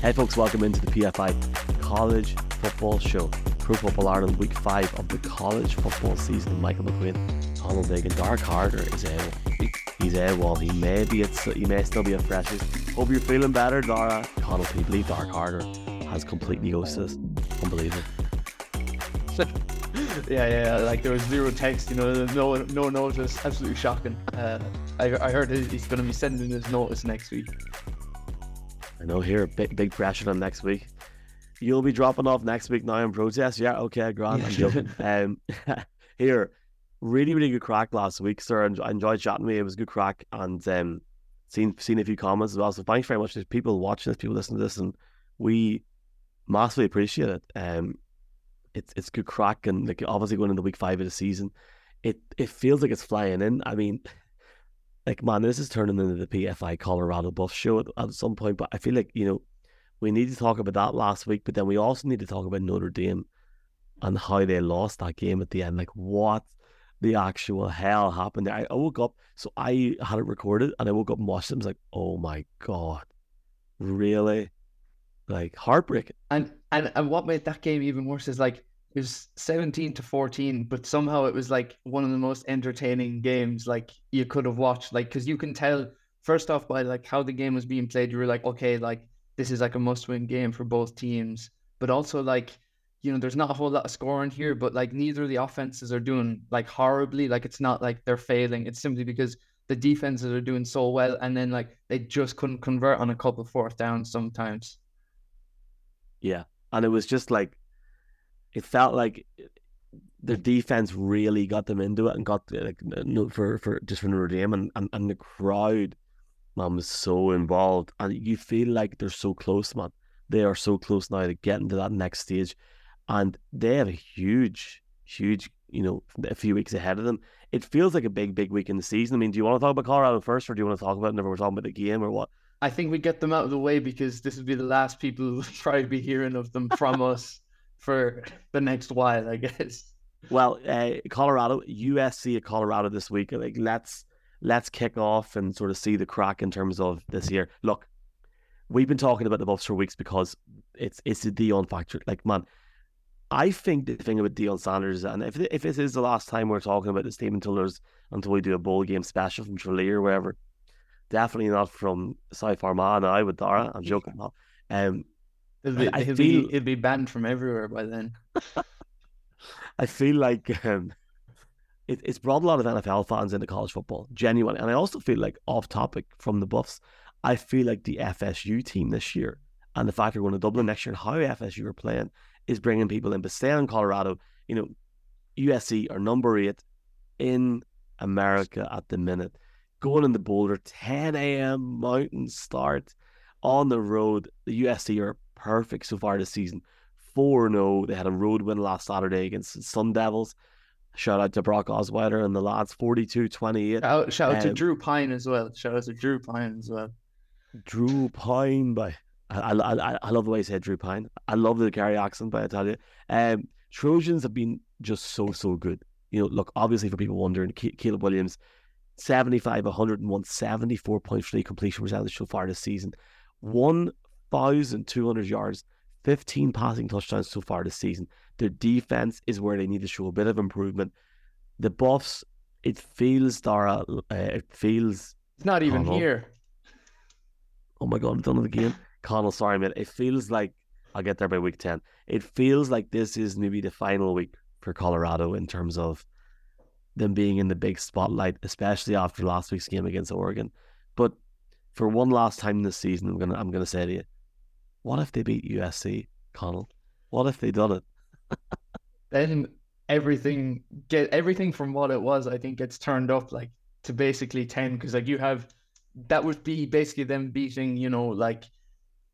Hey, folks, welcome into the PFI College Football Show. Pro Football Ireland Week 5 of the college football season. Michael McQueen, Conall Diggin, Dark Harder is out. He's out. Well, he may be at, he may still be at Freshers. Hope you're feeling better, Dara. You believe Dark Harder has completely ghosted us? Unbelievable. yeah, yeah, like there was zero text, you know, no no notice. Absolutely shocking. Uh, I, I heard he's going to be sending his notice next week. I know here, big, big pressure on next week. You'll be dropping off next week now in protest. Yeah, okay, grand. I'm joking. um, here, really, really good crack last week, sir. I enjoyed chatting with you. It was a good crack, and um, seen seen a few comments as well. So thanks very much. There's people watching this, people listening to this, and we massively appreciate it. Um, it's it's good crack, and like obviously going into week five of the season, it it feels like it's flying in. I mean, like man, this is turning into the PFI Colorado Buff show at, at some point. But I feel like you know we need to talk about that last week, but then we also need to talk about Notre Dame and how they lost that game at the end. Like what the actual hell happened there? I, I woke up, so I had it recorded, and I woke up and watched it. And was like, oh my god, really? Like heartbreaking. And and and what made that game even worse is like it was 17 to 14 but somehow it was like one of the most entertaining games like you could have watched like because you can tell first off by like how the game was being played you were like okay like this is like a must-win game for both teams but also like you know there's not a whole lot of scoring here but like neither of the offenses are doing like horribly like it's not like they're failing it's simply because the defenses are doing so well and then like they just couldn't convert on a couple fourth downs sometimes yeah. And it was just like, it felt like the defense really got them into it and got like for for just for Notre Dame and, and, and the crowd, man, was so involved and you feel like they're so close, man. They are so close now to getting to that next stage, and they have a huge, huge, you know, a few weeks ahead of them. It feels like a big, big week in the season. I mean, do you want to talk about Colorado first, or do you want to talk about never we're talking about the game, or what? I think we get them out of the way because this would be the last people who probably be hearing of them from us for the next while, I guess. Well, uh, Colorado, USC at Colorado this week. Like, let's let's kick off and sort of see the crack in terms of this year. Look, we've been talking about the Buffs for weeks because it's it's a Deion factor. Like, man, I think the thing about Deion Sanders, and if if this is the last time we're talking about this team until there's until we do a bowl game special from Tralee or wherever, definitely not from South Armagh. I would, Dara. I'm joking. Um, it'll be, I, it'll, feel, be, be banned from everywhere by then. I feel like um, it, it's brought a lot of NFL fans into college football, genuinely. And I also feel like, off topic from the Buffs, I feel like the FSU team this year and the fact they're going to Dublin next year and how FSU are playing is bringing people in. But staying in Colorado, you know, USC are number eight in America at the minute going in the Boulder, 10 a.m. mountain start on the road. The USC are perfect so far this season. 4 0. They had a road win last Saturday against the Sun Devils. Shout out to Brock Osweiler and the lads, 42 28. Shout, shout um, out to um, Drew Pyne as well. Shout out to Drew Pyne as well. Drew Pyne, by I, I, I love the way he said Drew Pyne. I love the Gary accent, but I tell you. Um, Trojans have been just so, so good. You know, look, obviously, for people wondering, Caleb Williams 75, 101, 74.3 completion percentage so far this season, 1,200 yards, 15 passing touchdowns so far this season. Their defense is where they need to show a bit of improvement. The Buffs, it feels, Dara, uh, it feels. It's not even Conall. here. Oh my God, I'm done with the game. Conall, sorry, man. It feels like I'll get there by week 10. It feels like this is maybe the final week for Colorado in terms of them being in the big spotlight, especially after last week's game against Oregon. But for one last time this season, I'm gonna I'm gonna say to you, what if they beat USC, Conall? What if they done it? then everything get everything from what it was, I think, gets turned up like to basically ten because like you have that would be basically them beating, you know, like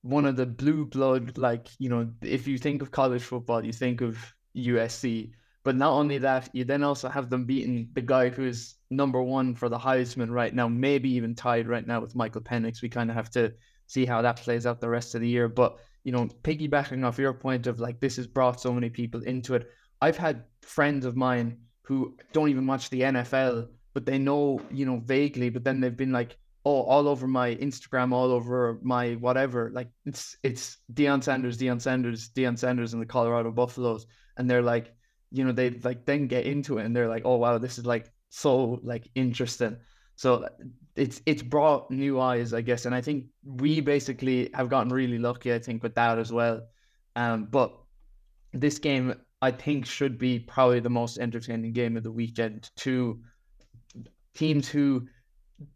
one of the blue blood, like you know, if you think of college football, you think of USC but not only that, you then also have them beating the guy who's number one for the Heisman right now, maybe even tied right now with Michael Penix. We kind of have to see how that plays out the rest of the year. But, you know, piggybacking off your point of like, this has brought so many people into it. I've had friends of mine who don't even watch the NFL, but they know, you know, vaguely, but then they've been like, oh, all over my Instagram, all over my whatever. Like it's it's Deion Sanders, Deion Sanders, Deion Sanders, and the Colorado Buffaloes, and they're like, you know, they like then get into it, and they're like, oh wow, this is like so like interesting. So it's it's brought new eyes, I guess, and I think we basically have gotten really lucky, I think, with that as well. Um, but this game, I think, should be probably the most entertaining game of the weekend. Two teams who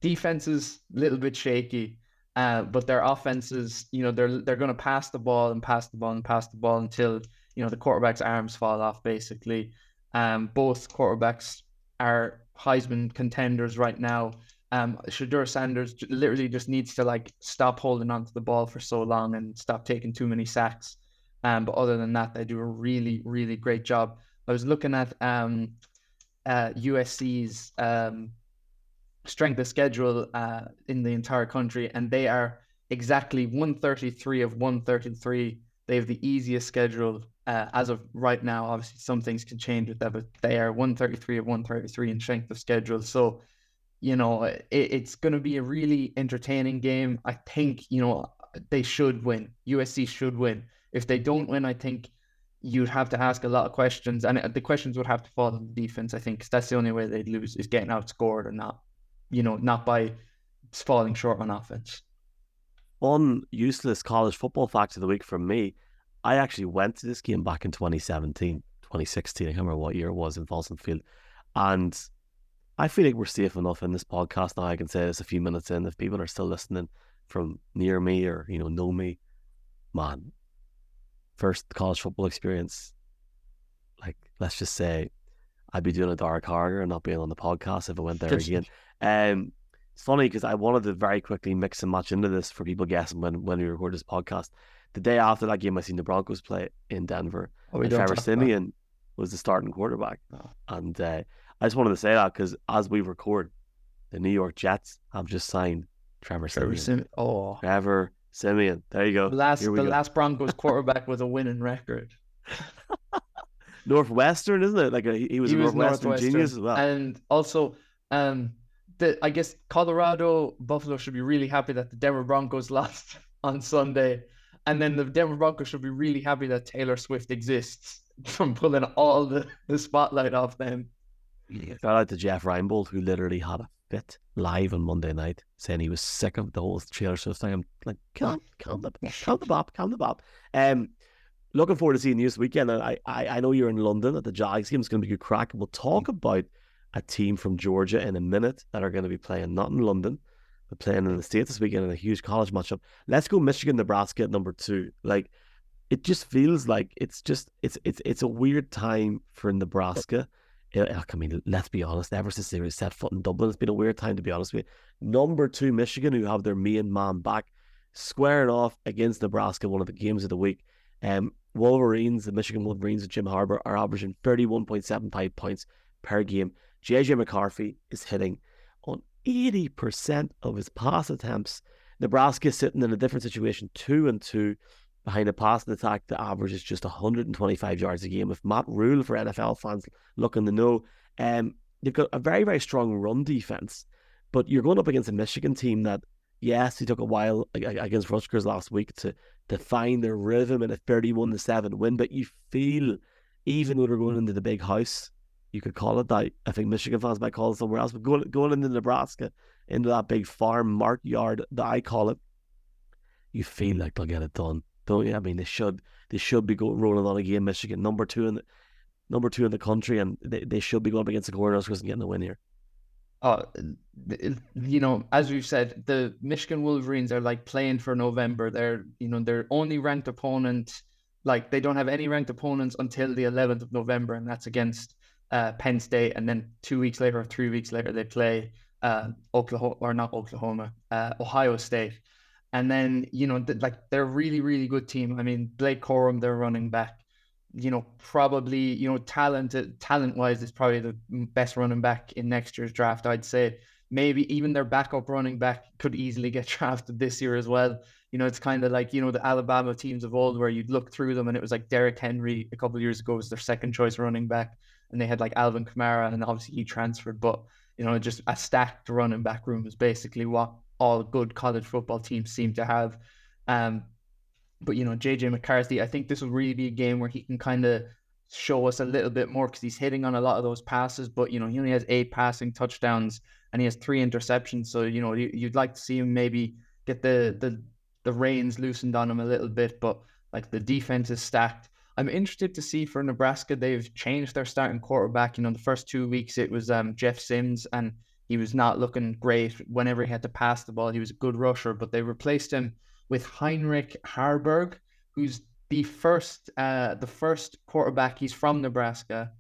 defenses a little bit shaky, uh, but their offenses, you know, they're they're going to pass the ball and pass the ball and pass the ball until you know the quarterback's arms fall off. Basically, um, both quarterbacks are Heisman contenders right now. Um, Shedeur Sanders literally just needs to like stop holding onto the ball for so long and stop taking too many sacks. Um, but other than that, they do a really, really great job. I was looking at um, uh, USC's um, strength of schedule uh, in the entire country, and they are exactly 133 of 133. They have the easiest schedule uh, as of right now. Obviously, some things can change with that, but they are 133 of 133 in strength of schedule. So, you know, it, it's going to be a really entertaining game. I think, you know, they should win. USC should win. If they don't win, I think you'd have to ask a lot of questions, and uh, the questions would have to fall on the defense. I think that's the only way they'd lose is getting outscored and not, you know, not by falling short on offense. One useless college football fact of the week from me: I actually went to this game back in 2017, 2016. I can't remember what year it was in Folsom Field, and I feel like we're safe enough in this podcast now. I can say this a few minutes in. If people are still listening from near me or you know know me, man, first college football experience, like let's just say I'd be doing a dark harder and not being on the podcast if I went there again. Um, it's funny because I wanted to very quickly mix and match into this for people guessing when, when we record this podcast. The day after that game, I seen the Broncos play in Denver. Oh, and Trevor Siemian was the starting quarterback. Oh. And uh, I just wanted to say that because as we record, the New York Jets have just signed Trevor, Trevor Siemian. Sim- oh, Trevor Siemian. There you go. Last the go. last Broncos quarterback with a winning record. Northwestern, isn't it? Like a, he was he a was Northwestern, Northwestern, genius as well. And also, um, the I guess Colorado Buffalo should be really happy that the Denver Broncos lost on Sunday, and then the Denver Broncos should be really happy that Taylor Swift exists from pulling all the, the spotlight off them. Shout out to Jeff Reinebold, who literally had a fit live on Monday night, saying he was sick of the whole Taylor Swift thing. I'm like, calm, calm the, calm the bop, calm the bop. Um, looking forward to seeing you this weekend. I, I, I know you're in London at the Jags game. It's going to be a good crack. We'll talk about a team from Georgia in a minute that are going to be playing not in London, but playing in the States this weekend in a huge college matchup. Let's go Michigan, Nebraska at number two. Like, it just feels like it's just it's it's it's a weird time for Nebraska I mean, let's be honest, ever since they set foot in Dublin, it's been a weird time to be honest with you. Number two, Michigan, who have their main man back, squaring off against Nebraska, one of the games of the week. Um, Wolverines, the Michigan Wolverines of Jim Harbaugh, are averaging 31.75 points per game. JJ McCarthy is hitting on 80% of his pass attempts. Nebraska is sitting in a different situation, two and two behind a passing attack that averages just 125 yards a game. If Matt Rhule for NFL fans looking to know, um, they've got a very, very strong run defense, but you're going up against a Michigan team that, yes, it took a while against Rutgers last week to, to find their rhythm in a 31 to 7 win, but you feel, even though they're going into the big house, you could call it that. I think Michigan fans might call it somewhere else, but going, going into Nebraska, into that big farm mark yard that I call it, you feel like they'll get it done don't you? I mean, they should they should be going rolling on again. Michigan number two in the number two in the country, and they, they should be going up against the Cornhuskers and getting the win here. Oh, you know, as we've said, the Michigan Wolverines are like playing for November. They're you know their only ranked opponent. Like they don't have any ranked opponents until the 11th of November, and that's against uh, Penn State. And then two weeks later or three weeks later, they play uh, Oklahoma or not Oklahoma, uh, Ohio State. And then, you know, th- like they're really, really good team. I mean, Blake Corum, they're running back, you know, probably, you know, talent uh, talent wise is probably the best running back in next year's draft. I'd say maybe even their backup running back could easily get drafted this year as well. You know, it's kind of like, you know, the Alabama teams of old where you'd look through them and it was like Derrick Henry a couple years ago was their second choice running back. And they had like Alvin Kamara and obviously he transferred. But, you know, just a stacked running back room is basically what all good college football teams seem to have. Um, but you know, JJ McCarthy, I think this will really be a game where he can kind of show us a little bit more because he's hitting on a lot of those passes. But you know, he only has eight passing touchdowns and he has three interceptions. So you know, you, would like to see him maybe get the the the reins loosened on him a little bit. But like the defense is stacked. I'm interested to see for Nebraska. They've changed their starting quarterback. You know, the first two weeks it was um, Jeff Sims, and he was not looking great. Whenever he had to pass the ball, he was a good rusher. But they replaced him with Heinrich Haarberg, who's the first uh, the first quarterback. He's from Nebraska.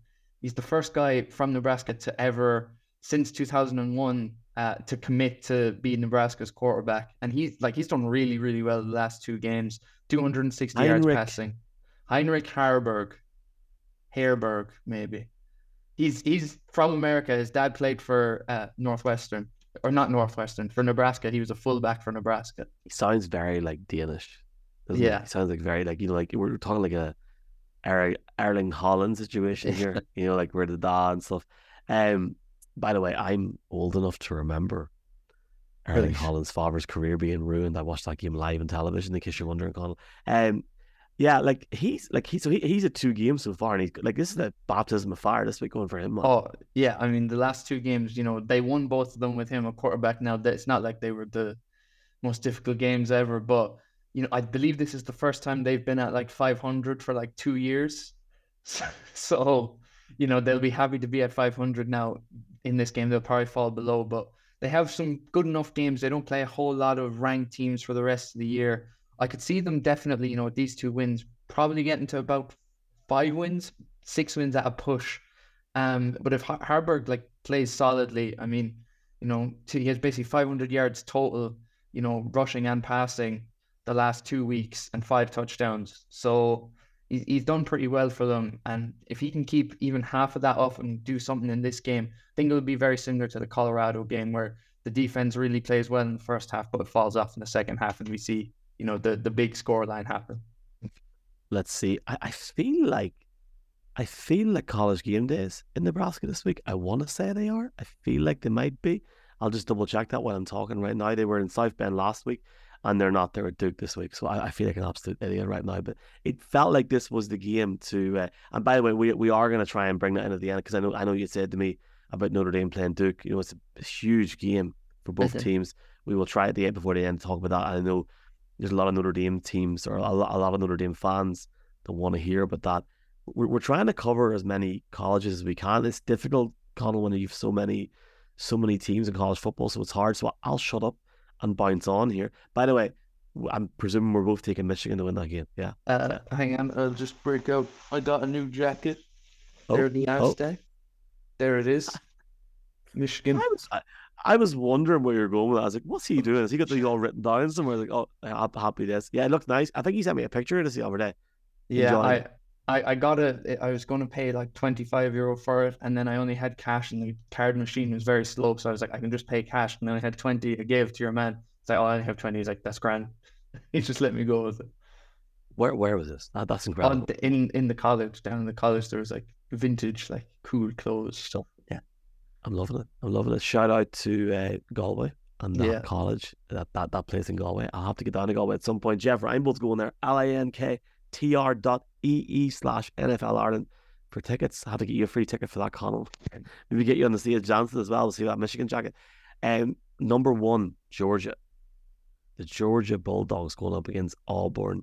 He's the first guy from Nebraska to ever since 2001 uh, to commit to be Nebraska's quarterback, and he's like he's done really really well the last two games. 260 Heinrich. yards passing. Heinrich Haarberg, Hairberg maybe. He's he's from America. His dad played for uh, Northwestern or not Northwestern for Nebraska. He was a fullback for Nebraska. He sounds very like Danish. yeah, he? he sounds like very like you know like we're talking like a er- Erling Haaland situation here. you know like where the da and stuff. Um, by the way, I'm old enough to remember Erling really? Haaland's father's career being ruined. I watched that game live on television. In case you're wondering, Conall. Um, yeah, like he's like he's so he, he's at two games so far, and he's like this is a baptism of fire this week going for him. Oh yeah, I mean the last two games, you know, they won both of them with him a quarterback. Now it's not like they were the most difficult games ever, but you know, I believe this is the first time they've been at like 500 for like two years. So, you know, they'll be happy to be at 500 now. In this game, they'll probably fall below, but they have some good enough games. They don't play a whole lot of ranked teams for the rest of the year I could see them definitely, you know, these two wins, probably getting to about five wins, six wins at a push. Um, but if Har- Haarberg like plays solidly, I mean, you know, he has basically 500 yards total, you know, rushing and passing the last two weeks and five touchdowns. So he's, he's done pretty well for them. And if he can keep even half of that up and do something in this game, I think it'll be very similar to the Colorado game where the defense really plays well in the first half, but it falls off in the second half, and we see you know the the big score line happen. Let's see. I, I feel like I feel like college game days in Nebraska this week. I want to say they are. I feel like they might be. I'll just double check that while I'm talking right now. They were in South Bend last week, and they're not. They're at Duke this week. So I, I feel like an absolute idiot right now. But it felt like this was the game to. Uh, and by the way, we we are going to try and bring that in at the end because I know I know you said to me about Notre Dame playing Duke. You know, it's a, a huge game for both teams. We will try at the end before the end to talk about that. I know there's a lot of Notre Dame teams or a lot, of Notre Dame fans that want to hear about that. We're, we're trying to cover as many colleges as we can. It's difficult, Conall, when you've so many so many teams in college football, so it's hard. So I'll shut up and bounce on here. By the way, I'm presuming we're both taking Michigan to win that game. Yeah. Uh, hang on, I'll just break out. I got a new jacket. Oh, there the oh. There it is. Michigan. I was, I, I was wondering where you're going with that. I was like, what's he doing? Has he got these all written down somewhere? Like, oh, I'm happy this. Yeah, it looked nice. I think he sent me a picture of this the other day. Yeah, I, I, I got it. I was going to pay like 25 euro for it, and then I only had cash, and the card machine was very slow. So I was like, I can just pay cash. And then I had 20 I gave to your man. It's like, oh, I only have 20. He's like, that's grand. he just let me go with it. Where where was this? Oh, that's incredible. The, in in the college, down in the college, there was like vintage, like cool clothes stuff. I'm loving it. I'm loving it. Shout out to uh, Galway and that yeah. college, that, that that place in Galway. I'll have to get down to Galway at some point. Jeff Reinebold's going there. L I N K T R dot E E slash NFL Ireland for tickets. I have to get you a free ticket for that, Conall. Maybe get you on the Steve Johnson as well to see that Michigan jacket. Um, number one, Georgia. The Georgia Bulldogs going up against Auburn.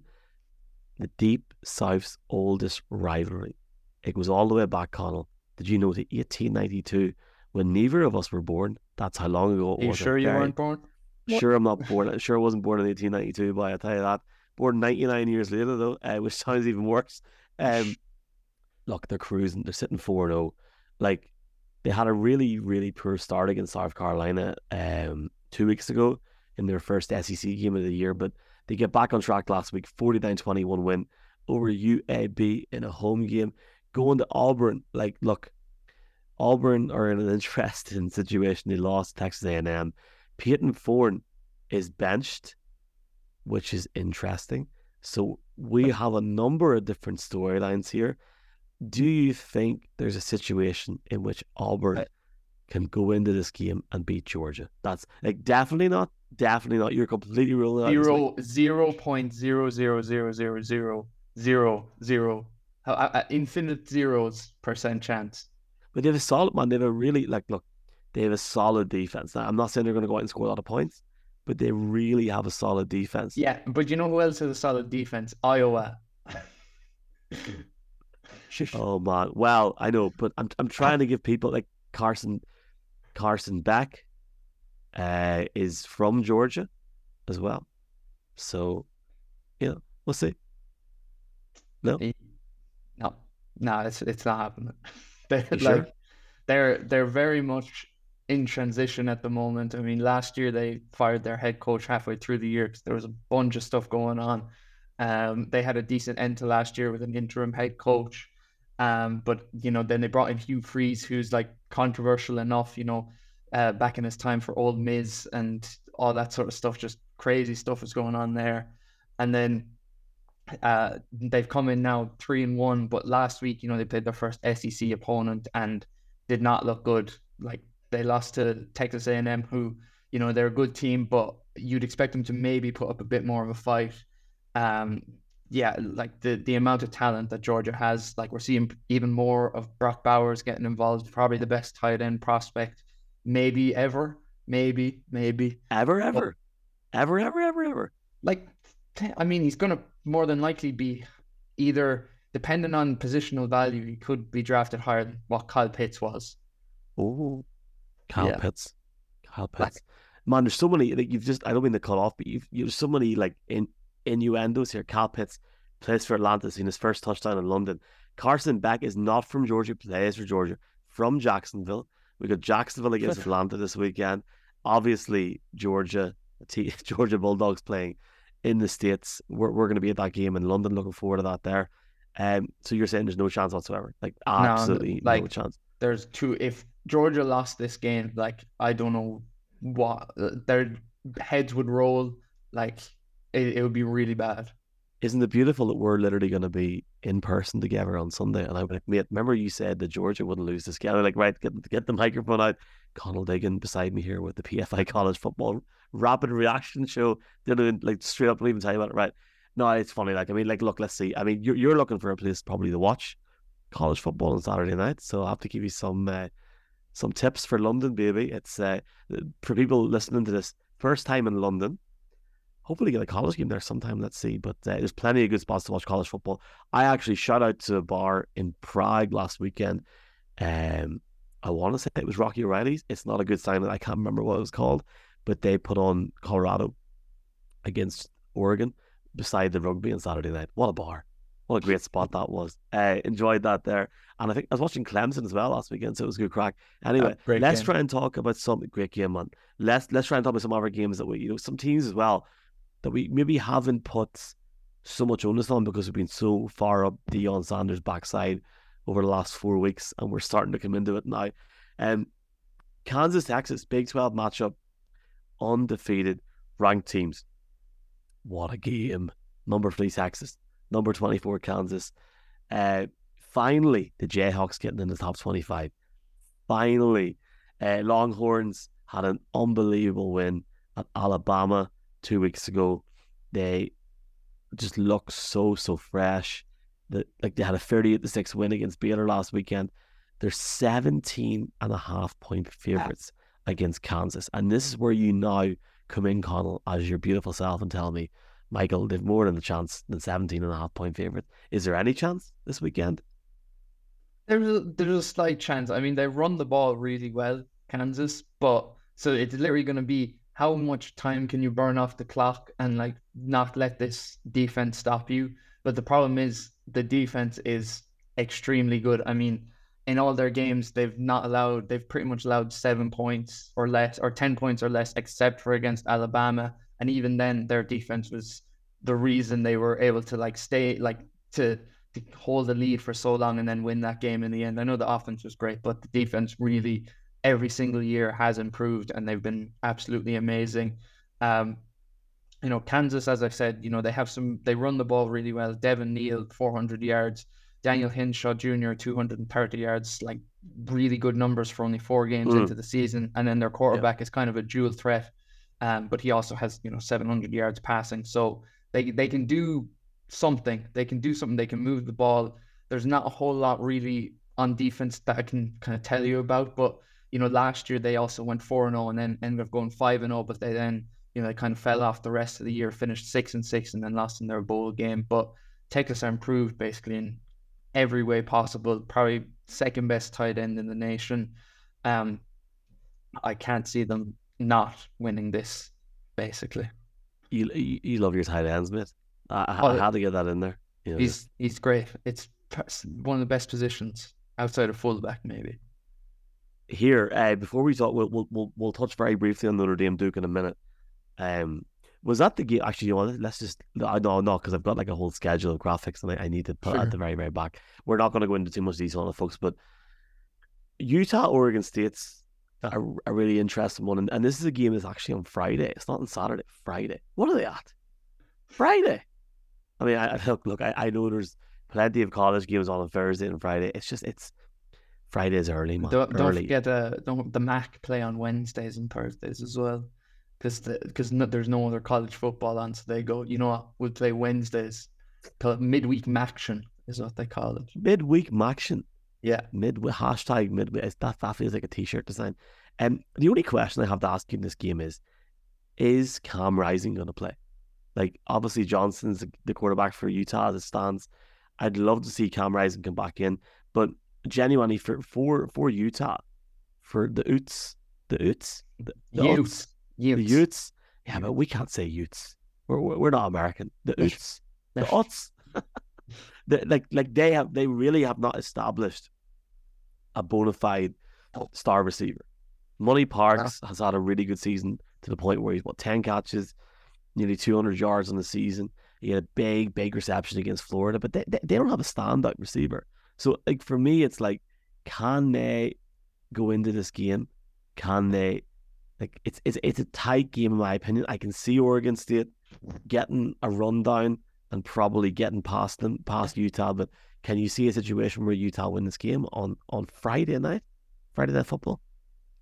The deep South's oldest rivalry. It goes all the way back, Conall. Did you know the 1892 when neither of us were born. That's how long ago it Are was. You sure you weren't born? Sure, I'm not born. sure, I wasn't born in 1892, but I tell you that. Born 99 years later, though, uh, which sounds even worse. Um, look, they're cruising. They're sitting 4 0. Like, they had a really, really poor start against South Carolina um, two weeks ago in their first SEC game of the year, but they get back on track last week 49 21 win over UAB in a home game. Going to Auburn, like, look, Auburn are in an interesting situation. They lost Texas A&M. Payton Thorne is benched, which is interesting. So we have a number of different storylines here. Do you think there's a situation in which Auburn can go into this game and beat Georgia? That's like definitely not Definitely not. You're completely ruling out. Zero zero point zero zero zero zero zero zero zero. Uh, uh, infinite zeros percent chance. But they have a solid man. They have a really like look. They have a solid defense. Now, I'm not saying they're going to go out and score a lot of points, but they really have a solid defense. Yeah, but you know who else has a solid defense? Iowa. oh man. Well, I know, but I'm I'm trying to give people like Carson Carson Beck uh, is from Georgia as well. So, yeah, we'll see. No, no, no, it's it's not happening. they're You like sure? they're they're very much in transition at the moment. I mean, last year they fired their head coach halfway through the year because there was a bunch of stuff going on. Um, they had a decent end to last year with an interim head coach. Um, but you know, then they brought in Hugh Freeze, who's like controversial enough, you know, uh, back in his time for Ole Miss and all that sort of stuff. Just crazy stuff was going on there. And then uh, they've come in now three and one, but last week, you know, they played their first SEC opponent and did not look good. Like they lost to Texas A&M, who you know they're a good team, but you'd expect them to maybe put up a bit more of a fight. Um, yeah, like the the amount of talent that Georgia has, like we're seeing even more of Brock Bowers getting involved. Probably the best tight end prospect, maybe ever, maybe, maybe ever, ever, ever, ever, ever, ever. like I mean, he's gonna more than likely be either depending on positional value, he could be drafted higher than what Kyle Pitts was. Oh, Kyle Yeah. Pitts, Kyle Like- Pitts. Man, there's so many. Like you've just. I don't mean to cut off, but you've you've so many like in innuendos here. Kyle Pitts plays for Atlanta, seen his first touchdown in London. Carson Beck is not from Georgia. Plays for Georgia from Jacksonville. We got Jacksonville against Atlanta this weekend. Obviously, Georgia, T- Georgia Bulldogs playing in the states. We're we're going to be at that game in London. Looking forward to that there. Um, so you're saying there's no chance whatsoever? Like absolutely no, like- chance. There's two. If Georgia lost this game, like I don't know what their heads would roll. Like it, it would be really bad. Isn't it beautiful that we're literally going to be in person together on Sunday? And I'm like, mate, remember you said that Georgia wouldn't lose this game? I'm like, right, get get the microphone out. Conall Diggin beside me here with the PFI College Football Rapid Reaction Show. Didn't even, like straight up, don't even tell you about it, right? No, it's funny. Like, I mean, like, look, let's see. I mean, you're you're looking for a place probably to watch college football on Saturday night, so I'll have to give you some uh, some tips for London, baby. It's uh, for people listening to this first time in London hopefully get a college game there sometime. Let's see. But uh, there's plenty of good spots to watch college football. I actually shout out to a bar in Prague last weekend. Um, I want to say it was Rocky O'Reilly's. It's not a good sign. that I can't remember what it was called, but they put on Colorado against Oregon beside the rugby on Saturday night. What a bar! What a great spot that was. Uh, enjoyed that there. And I think I was watching Clemson as well last weekend, so it was a good crack. Anyway, great let's game. try and talk about some great game, man. Let's let's try and talk about some other games that we, you know, some teams as well that we maybe haven't put so much onus on because we've been so far up Deion Sanders' backside over the last four weeks, and we're starting to come into it now. Um, Kansas, Texas, Big Twelve matchup, undefeated, ranked teams. What a game! Number three Texas, number twenty four Kansas. Uh, finally, the Jayhawks getting in the top twenty five. Finally, uh, Longhorns had an unbelievable win at Alabama two weeks ago. They just look so so fresh. That like they had a 38 to 6 win against Baylor last weekend. They're 17 and a half point favorites against Kansas. And this is where you now come in, Conall, as your beautiful self and tell me, Michael, they've more than a chance than 17 and a half point favorites. Is there any chance this weekend? There's a, there's a slight chance. I mean, they run the ball really well, Kansas, but so it's literally going to be how much time can you burn off the clock and like not let this defense stop you. But the problem is the defense is extremely good. I mean, in all their games, they've not allowed, they've pretty much allowed seven points or less, or 10 points or less, except for against Alabama. And even then, their defense was the reason they were able to like stay, like to, to hold the lead for so long and then win that game in the end. I know the offense was great, but the defense really every single year has improved and they've been absolutely amazing. Um, you know, Kansas, as I said, you know, they have some, they run the ball really well. Devin Neal, 400 yards. Daniel Hishaw Jr., 230 yards, like really good numbers for only four games Mm. into the season. And then their quarterback is kind of a dual threat Um, but he also has you know 700 yards passing, so they they can do something. They can do something. They can move the ball. There's not a whole lot really on defense that I can kind of tell you about, but you know, last year they also went four and zero, and then ended up going five and zero. But they then, you know, they kind of fell off the rest of the year, finished six and six, and then lost in their bowl game. But Texas are improved basically in every way possible. Probably second best tight end in the nation. Um, I can't see them not winning this. Basically, you you, you love your tight ends, mate. I, oh, I had to get that in there. You know, he's just... he's great. It's one of the best positions outside of fullback, maybe here uh, before we talk, we'll, we'll we'll touch very briefly on Notre Dame Duke in a minute. Um, was that the game? Actually, you know, let's just I know not because I've got like a whole schedule of graphics and I, I need to put sure. at the very very back. We're not going to go into too much detail on it, folks, but Utah Oregon State's a, a really interesting one, and, and this is a game that's actually on Friday. It's not on Saturday. Friday. What are they at? Friday. I mean, I, look, look. I, I know there's plenty of college games on on Thursday and Friday. It's just it's Fridays early, man. Don't, don't forget uh, don't, the MAC play on Wednesdays and Thursdays as well, because because the, no, there's no other college football on, so they go. You know what? We'll play Wednesdays. Call it midweek maction is what they call it. Midweek maction. Yeah. Midweek hashtag midweek. That that feels like a t-shirt design. And um, the only question I have to ask you in this game is: Is Cam Rising going to play? Like obviously Johnson's the quarterback for Utah as it stands. I'd love to see Cam Rising come back in, but genuinely for for for Utah, for the Utes, the Utes, the, the Utes, Utes. the Utes. Yeah, but we can't say Utes. We're we're not American. The Utes, the Utes. the, like like they have they really have not established a bona fide star receiver. Money Parks has had a really good season to the point where he's what ten catches, nearly two hundred yards on the season. He had a big, big reception against Florida, but they, they, they don't have a standout receiver. So like for me, it's like, can they go into this game? Can they like it's it's it's a tight game in my opinion. I can see Oregon State getting a rundown and probably getting past them past Utah, but can you see a situation where Utah win this game on on Friday night, Friday night football?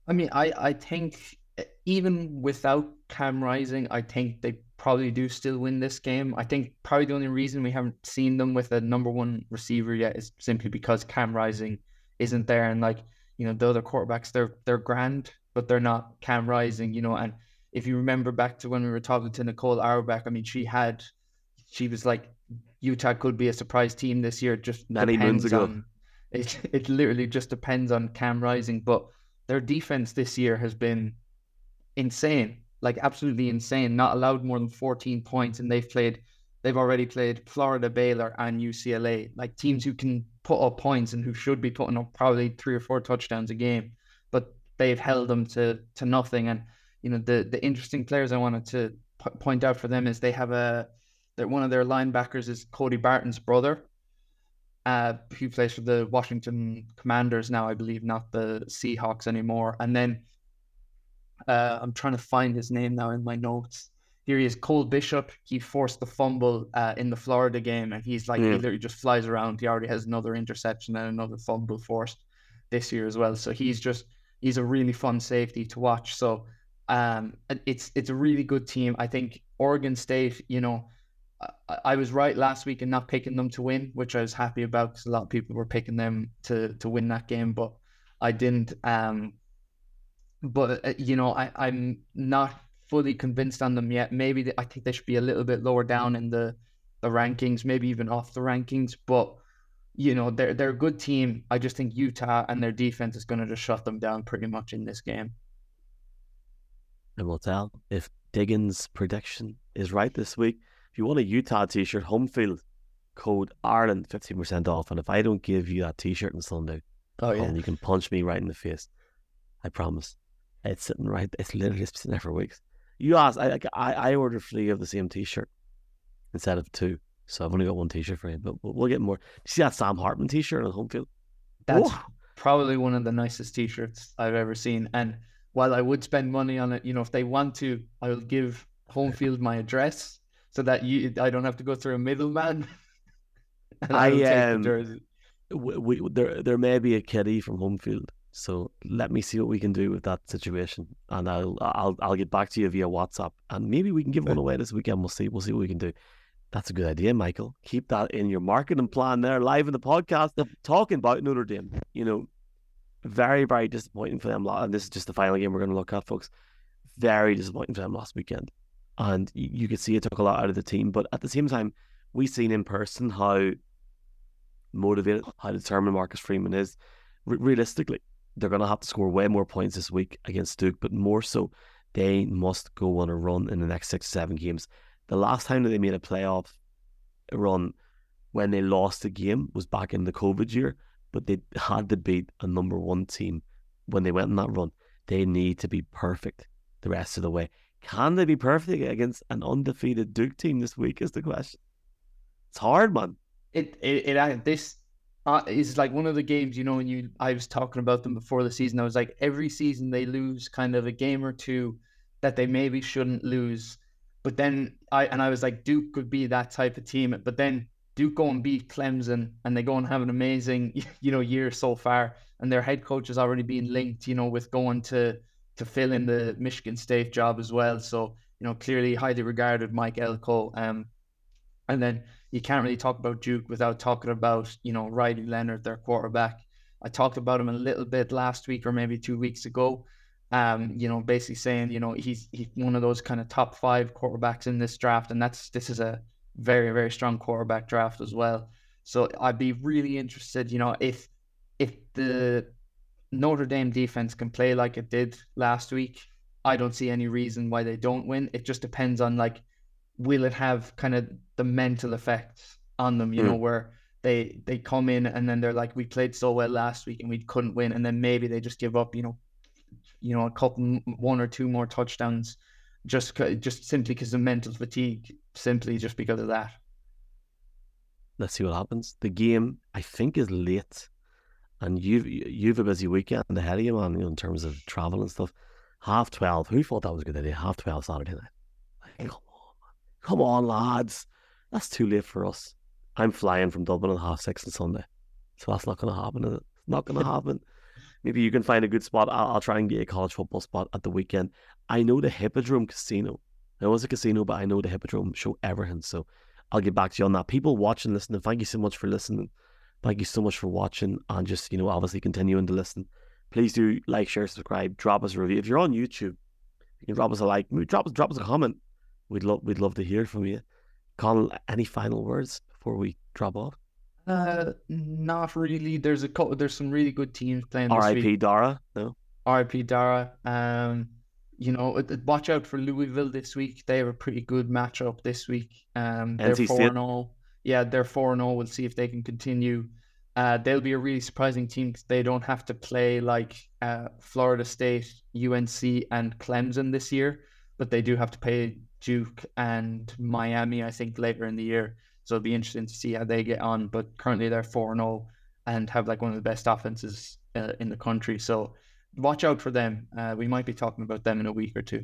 I mean, I I think eh, even without Cam Rising, I think they probably do still win this game. I think probably the only reason we haven't seen them with a number one receiver yet is simply because Cam Rising isn't there. And like, you know, the other quarterbacks, they're they're grand, but they're not Cam Rising, you know. And if you remember back to when we were talking to Nicole Auerbach, I mean, she had she was like Utah could be a surprise team this year. Just many moons ago. On, it it literally just depends on Cam Rising, but their defense this year has been insane like absolutely insane. Not allowed more than 14 points, and they've played. They've already played Florida, Baylor, and UCLA, like teams who can put up points and who should be putting up probably three or four touchdowns a game, they've held them to to nothing. And you know the the interesting players I wanted to p- point out for them is they have a that one of their linebackers is Cody Barton's brother, uh, who plays for the Washington Commanders now, I believe, not the Seahawks anymore. And then uh, I'm trying to find his name now in my notes. Here he is, Cole Bishop. He forced the fumble uh, in the Florida game, and he's like, he literally just flies around. He already has another interception and another fumble forced this year as well. So he's just, he's a really fun safety to watch. So um, it's it's a really good team. I think Oregon State, you know, I, I was right last week in not picking them to win, which I was happy about because a lot of people were picking them to to win that game, but I didn't. Um, but uh, you know, I, I'm not fully convinced on them yet. Maybe they, I think they should be a little bit lower down in the the rankings, maybe even off the rankings. But you know, they're they're a good team. I just think Utah and their defense is going to just shut them down pretty much in this game. And we'll tell if Diggins' prediction is right this week. If you want a Utah T-shirt, home field code Ireland fifteen percent off. And if I don't give you that T-shirt on Sunday, oh yeah, you can punch me right in the face. I promise. It's sitting right. It's literally sitting there for weeks. You asked. I I, I ordered three of the same T-shirt instead of two, so I've only got one T-shirt for you. But we'll, we'll get more. you see that Sam Hartman T-shirt on home field? That's probably one of the nicest T-shirts I've ever seen. And while I would spend money on it, you know, if they want to, I will give home field my address so that you I don't have to go through a middleman. I, I um, we, we, there there may be a kitty from home field So let me see what we can do with that situation, and I'll I'll I'll get back to you via WhatsApp, and maybe we can give one away this weekend. We'll see. We'll see what we can do. That's a good idea, Michael. Keep that in your marketing plan there, live in the podcast, talking about Notre Dame. You know, very very disappointing for them. And this is just the final game we're going to look at, folks. Very disappointing for them last weekend, and you, could see it took a lot out of the team. But at the same time, we've seen in person how motivated, how determined Marcus Freeman is. realistically, they're going to have to score way more points this week against Duke, but more so, they must go on a run in the next six, to seven games. The last time that they made a playoff run when they lost a game was back in the COVID year, but they had to beat a number one team when they went on that run. They need to be perfect the rest of the way. Can they be perfect against an undefeated Duke team this week? Is the question. It's hard, man. It it, it this uh, is like one of the games, you know, when you I was talking about them before the season. I was like, every season they lose kind of a game or two that they maybe shouldn't lose. But then I and I was like, Duke could be that type of team. But then Duke go and beat Clemson and they go and have an amazing, you know, year so far. And their head coach has already been linked, you know, with going to to fill in the Michigan State job as well. So, you know, clearly highly regarded Mike Elko. Um, and then you can't really talk about Duke without talking about, you know, Riley Leonard, their quarterback. I talked about him a little bit last week or maybe two weeks ago. Um, you know, basically saying, you know, he's he's one of those kind of top five quarterbacks in this draft, and that's this is a very very strong quarterback draft as well. So I'd be really interested, you know, if if the Notre Dame defense can play like it did last week, I don't see any reason why they don't win. It just depends on like will it have kind of the mental effects on them, you mm. know, where they they come in and then they're like, we played so well last week and we couldn't win, and then maybe they just give up, you know, you know, a couple, one or two more touchdowns, just just simply because of mental fatigue, simply just because of that. Let's see what happens. The game, I think, is late, and you've you've a busy weekend ahead of you, man. You know, in terms of travel and stuff. Half twelve. Who thought that was a good idea? Half twelve Saturday night. Come on, lads. That's too late for us. I'm flying from Dublin at half six on Sunday. So that's not going to happen, is it? Not going to happen. Maybe you can find a good spot. I'll, I'll, try and get a college football spot at the weekend. I know the Hippodrome Casino. It was a casino, but I know the Hippodrome show everything. So I'll get back to you on that. People watching, listening, thank you so much for listening. Thank you so much for watching and just, you know, obviously continuing to listen. Please do like, share, subscribe, drop us a review. If you're on YouTube, you can drop us a like, drop, drop us a comment We'd love we'd love to hear from you. Conall, any final words before we drop off? Uh, not really. There's a couple. There's some really good teams playing. R.I.P. Dara. No. R.I.P. Dara. Um, you know, watch out for Louisville this week. They have a pretty good matchup this week. Um, they're four and zero. Yeah, they're four and zero. We'll see if they can continue. Uh, they'll be a really surprising team because they don't have to play like uh, Florida State, UNC, and Clemson this year, but they do have to play Duke and Miami, I think, later in the year. So it'll be interesting to see how they get on. But currently they're 4 0 and have like one of the best offenses uh, in the country. So watch out for them. Uh, we might be talking about them in a week or two.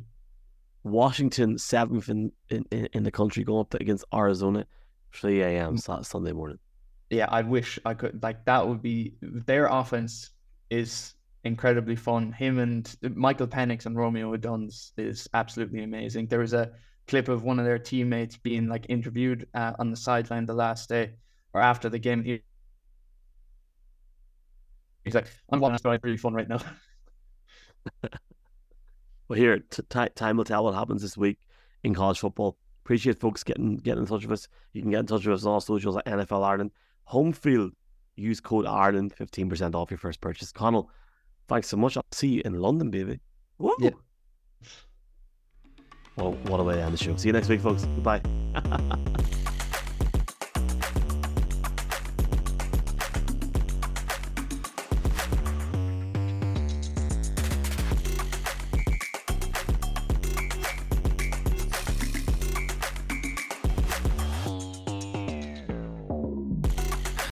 Washington, seventh in, in, in the country, going up against Arizona, 3 a.m. Mm. Sunday morning. Yeah, I wish I could. Like, that would be their offense is incredibly fun. Him and Michael Penix and Romeo Odunze is absolutely amazing. There was a clip of one of their teammates being like interviewed uh, on the sideline the last day or after the game. He, he's like, "I'm watching this, really fun right now." well, here, t- t- time will tell what happens this week in college football. Appreciate folks getting getting in touch with us. You can get in touch with us on all socials at NFL Ireland. Home field, use code Ireland, fifteen percent off your first purchase. Conall, thanks so much. I'll see you in London, baby. Woo! Yeah. Well, what a way to end the show. See you next week, folks. Goodbye.